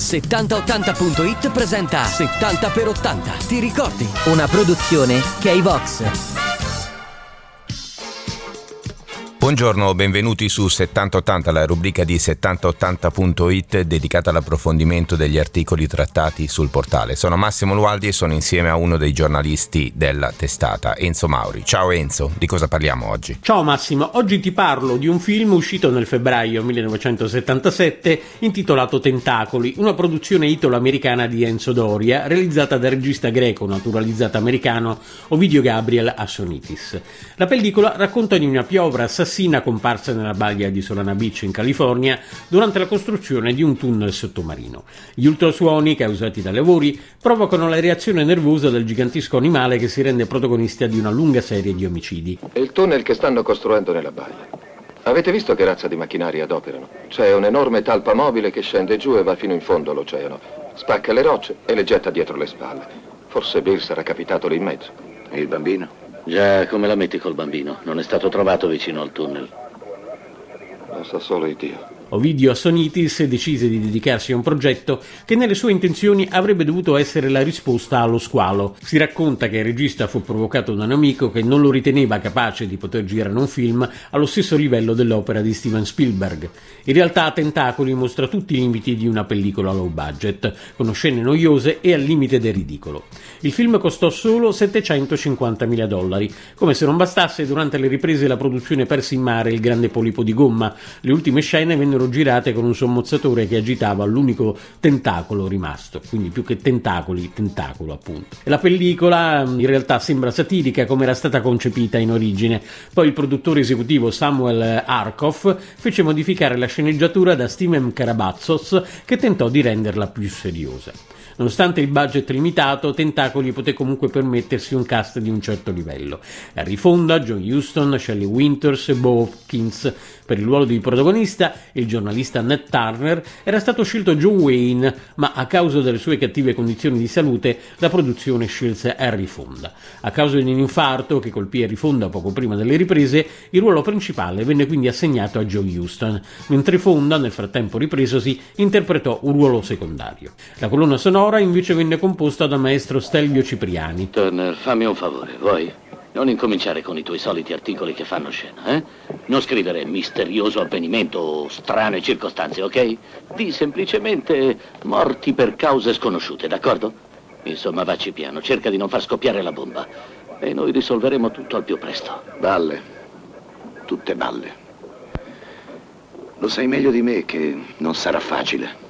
7080.it presenta 70 per 80. Ti ricordi? Una produzione K-Vox. Buongiorno, benvenuti su 7080, la rubrica di 7080.it dedicata all'approfondimento degli articoli trattati sul portale. Sono Massimo Lualdi e sono insieme a uno dei giornalisti della testata, Enzo Mauri. Ciao Enzo, di cosa parliamo oggi? Ciao Massimo, oggi ti parlo di un film uscito nel febbraio 1977 intitolato Tentacoli, una produzione italo-americana di Enzo Doria, realizzata dal regista greco naturalizzato americano Ovidio Gabriel Assonitis. La pellicola racconta di una piovra assassina assassina comparsa nella baia di Solana Beach in California durante la costruzione di un tunnel sottomarino. Gli ultrasuoni causati dai lavori provocano la reazione nervosa del gigantesco animale che si rende protagonista di una lunga serie di omicidi. È il tunnel che stanno costruendo nella baia. Avete visto che razza di macchinari adoperano? C'è un'enorme talpa mobile che scende giù e va fino in fondo all'oceano. Spacca le rocce e le getta dietro le spalle. Forse Bill sarà capitato lì in mezzo. E il bambino? Già, come la metti col bambino? Non è stato trovato vicino al tunnel. Lo sa solo Dio. Ovidio Assonitis decise di dedicarsi a un progetto che nelle sue intenzioni avrebbe dovuto essere la risposta allo squalo. Si racconta che il regista fu provocato da un amico che non lo riteneva capace di poter girare un film allo stesso livello dell'opera di Steven Spielberg. In realtà Tentacoli mostra tutti i limiti di una pellicola low budget, con scene noiose e al limite del ridicolo. Il film costò solo 750 mila dollari. Come se non bastasse, durante le riprese la produzione perse in mare il grande polipo di gomma. Le ultime scene vennero vennero girate con un sommozzatore che agitava l'unico tentacolo rimasto, quindi più che tentacoli, tentacolo appunto. E la pellicola in realtà sembra satirica come era stata concepita in origine, poi il produttore esecutivo Samuel Arkoff fece modificare la sceneggiatura da Steven Karabazzos che tentò di renderla più seriosa. Nonostante il budget limitato, Tentacoli poté comunque permettersi un cast di un certo livello. Harry Fonda, John Huston, Shelley Winters e Bo Hopkins. Per il ruolo di protagonista, il giornalista Ned Turner era stato scelto John Wayne, ma a causa delle sue cattive condizioni di salute, la produzione scelse Harry Fonda. A causa di un infarto che colpì Harry Fonda poco prima delle riprese, il ruolo principale venne quindi assegnato a John Huston, mentre Fonda, nel frattempo ripresosi, interpretò un ruolo secondario. La colonna sonora invece venne composta da maestro Stelvio Cipriani. Turner, fammi un favore, vuoi? Non incominciare con i tuoi soliti articoli che fanno scena, eh? Non scrivere misterioso avvenimento o strane circostanze, ok? Di semplicemente morti per cause sconosciute, d'accordo? Insomma, vacci piano, cerca di non far scoppiare la bomba. E noi risolveremo tutto al più presto. Balle. Tutte balle. Lo sai meglio di me che non sarà facile.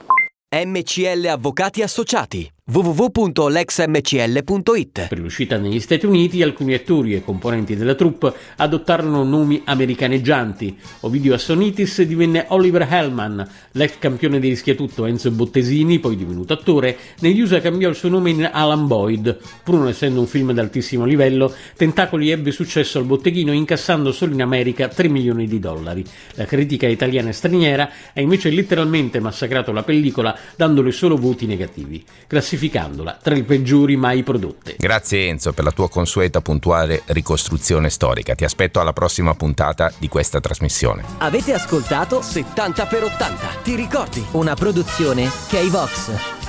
MCL Avvocati Associati www.lexmcl.it Per l'uscita negli Stati Uniti alcuni attori e componenti della troupe adottarono nomi americaneggianti. Ovidio Assonitis divenne Oliver Hellman, l'ex campione di rischiatutto Enzo Bottesini, poi divenuto attore, negli USA cambiò il suo nome in Alan Boyd. Pur non essendo un film ad altissimo livello, Tentacoli ebbe successo al botteghino incassando solo in America 3 milioni di dollari. La critica italiana e straniera ha invece letteralmente massacrato la pellicola dandole solo voti negativi. Classific- classificandola tra le peggiori mai prodotte. Grazie Enzo per la tua consueta puntuale ricostruzione storica. Ti aspetto alla prossima puntata di questa trasmissione. Avete ascoltato 70 per 80. Ti ricordi? Una produzione K-Vox.